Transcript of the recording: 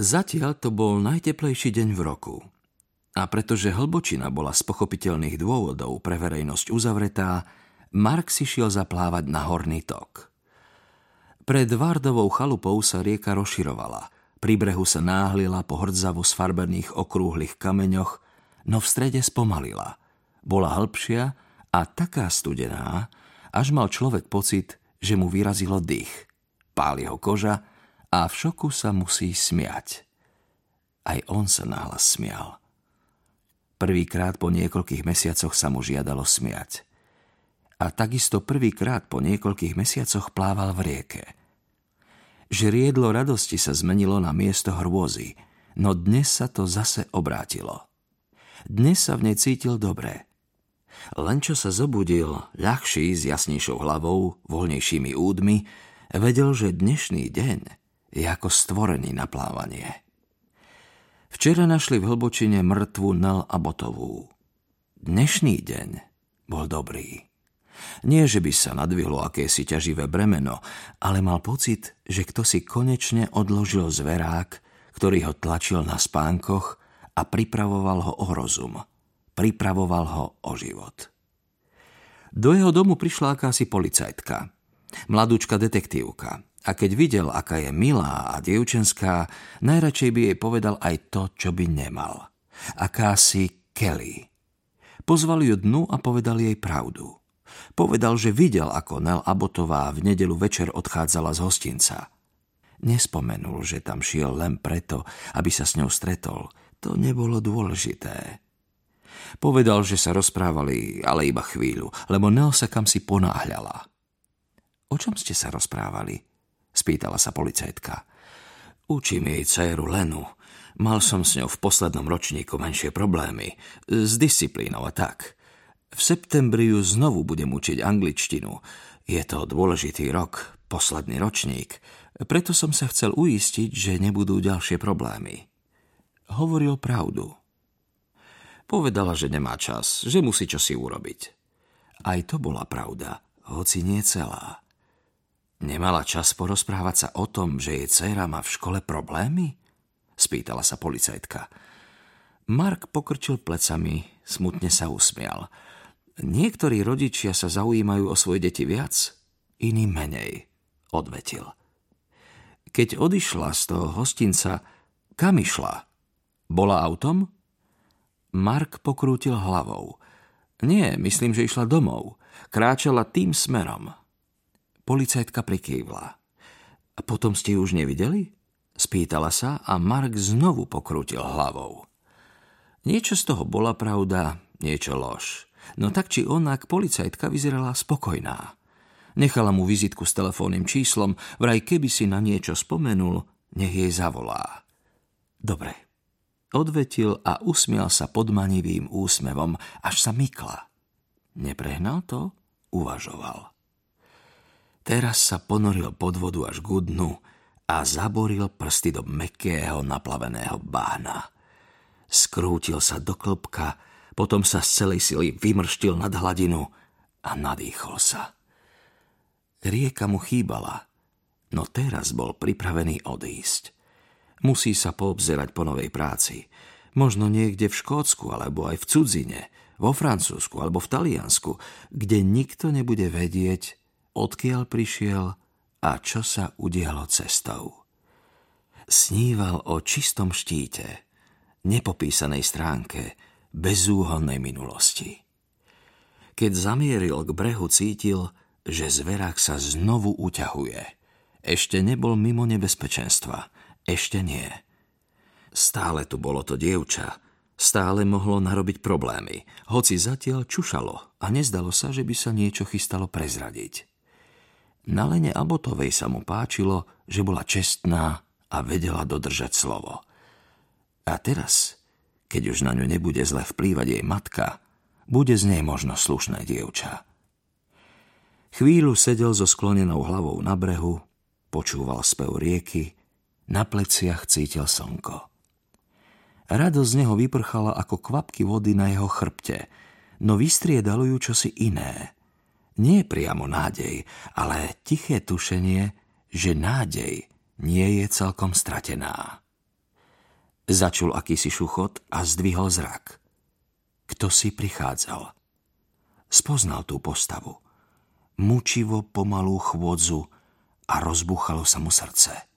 Zatiaľ to bol najteplejší deň v roku. A pretože hlbočina bola z pochopiteľných dôvodov pre verejnosť uzavretá, Mark si šiel zaplávať na horný tok. Pred Vardovou chalupou sa rieka rozširovala. Pri brehu sa náhlila po hrdzavo sfarbených okrúhlych kameňoch, no v strede spomalila. Bola hĺbšia a taká studená, až mal človek pocit, že mu vyrazilo dých. Pál jeho koža a v šoku sa musí smiať. Aj on sa nahlas smial. Prvýkrát po niekoľkých mesiacoch sa mu žiadalo smiať. A takisto prvýkrát po niekoľkých mesiacoch plával v rieke – Žriedlo radosti sa zmenilo na miesto hrôzy, no dnes sa to zase obrátilo. Dnes sa v nej cítil dobre. Len čo sa zobudil, ľahší, s jasnejšou hlavou, voľnejšími údmi, vedel, že dnešný deň je ako stvorený na plávanie. Včera našli v hlbočine mŕtvu Nel a Botovú. Dnešný deň bol dobrý. Nie, že by sa nadvihlo akési ťaživé bremeno, ale mal pocit, že kto si konečne odložil zverák, ktorý ho tlačil na spánkoch a pripravoval ho o rozum. Pripravoval ho o život. Do jeho domu prišla akási policajtka. Mladúčka detektívka. A keď videl, aká je milá a dievčenská, najradšej by jej povedal aj to, čo by nemal. Akási Kelly. Pozval ju dnu a povedal jej pravdu. Povedal, že videl, ako Nel Abotová v nedelu večer odchádzala z hostinca. Nespomenul, že tam šiel len preto, aby sa s ňou stretol. To nebolo dôležité. Povedal, že sa rozprávali, ale iba chvíľu, lebo Nel sa kam si ponáhľala. O čom ste sa rozprávali? Spýtala sa policajtka. Učím jej dceru Lenu. Mal som s ňou v poslednom ročníku menšie problémy. S disciplínou a tak. V septembri ju znovu budem učiť angličtinu. Je to dôležitý rok, posledný ročník, preto som sa chcel uistiť, že nebudú ďalšie problémy. Hovoril pravdu. Povedala, že nemá čas, že musí čosi urobiť. Aj to bola pravda, hoci nie celá. Nemala čas porozprávať sa o tom, že jej dcéra má v škole problémy? Spýtala sa policajtka. Mark pokrčil plecami, smutne sa usmial – Niektorí rodičia sa zaujímajú o svoje deti viac, iní menej, odvetil. Keď odišla z toho hostinca, kam išla? Bola autom? Mark pokrútil hlavou. Nie, myslím, že išla domov. Kráčala tým smerom. Policajtka prikývla. Potom ste ju už nevideli? Spýtala sa a Mark znovu pokrútil hlavou. Niečo z toho bola pravda, niečo lož. No tak či onak, policajtka vyzerala spokojná. Nechala mu vizitku s telefónnym číslom, vraj keby si na niečo spomenul, nech jej zavolá. Dobre. Odvetil a usmial sa podmanivým úsmevom, až sa mykla. Neprehnal to? Uvažoval. Teraz sa ponoril pod vodu až k dnu a zaboril prsty do mekého naplaveného bána. Skrútil sa do klopka potom sa z celej sily vymrštil nad hladinu a nadýchol sa. Rieka mu chýbala, no teraz bol pripravený odísť. Musí sa poobzerať po novej práci. Možno niekde v Škótsku, alebo aj v cudzine, vo Francúzsku alebo v Taliansku, kde nikto nebude vedieť, odkiaľ prišiel a čo sa udialo cestou. Sníval o čistom štíte, nepopísanej stránke, bezúhonnej minulosti. Keď zamieril k brehu, cítil, že zverák sa znovu uťahuje. Ešte nebol mimo nebezpečenstva. Ešte nie. Stále tu bolo to dievča. Stále mohlo narobiť problémy, hoci zatiaľ čušalo a nezdalo sa, že by sa niečo chystalo prezradiť. Na Lene Abotovej sa mu páčilo, že bola čestná a vedela dodržať slovo. A teraz keď už na ňu nebude zle vplývať jej matka, bude z nej možno slušné dievča. Chvíľu sedel so sklonenou hlavou na brehu, počúval spev rieky, na pleciach cítil slnko. Radosť z neho vyprchala ako kvapky vody na jeho chrbte, no vystriedalo ju čosi iné. Nie priamo nádej, ale tiché tušenie, že nádej nie je celkom stratená. Začul akýsi šuchot a zdvihol zrak. Kto si prichádzal? Spoznal tú postavu. Mučivo pomalú chôdzu a rozbuchalo sa mu srdce.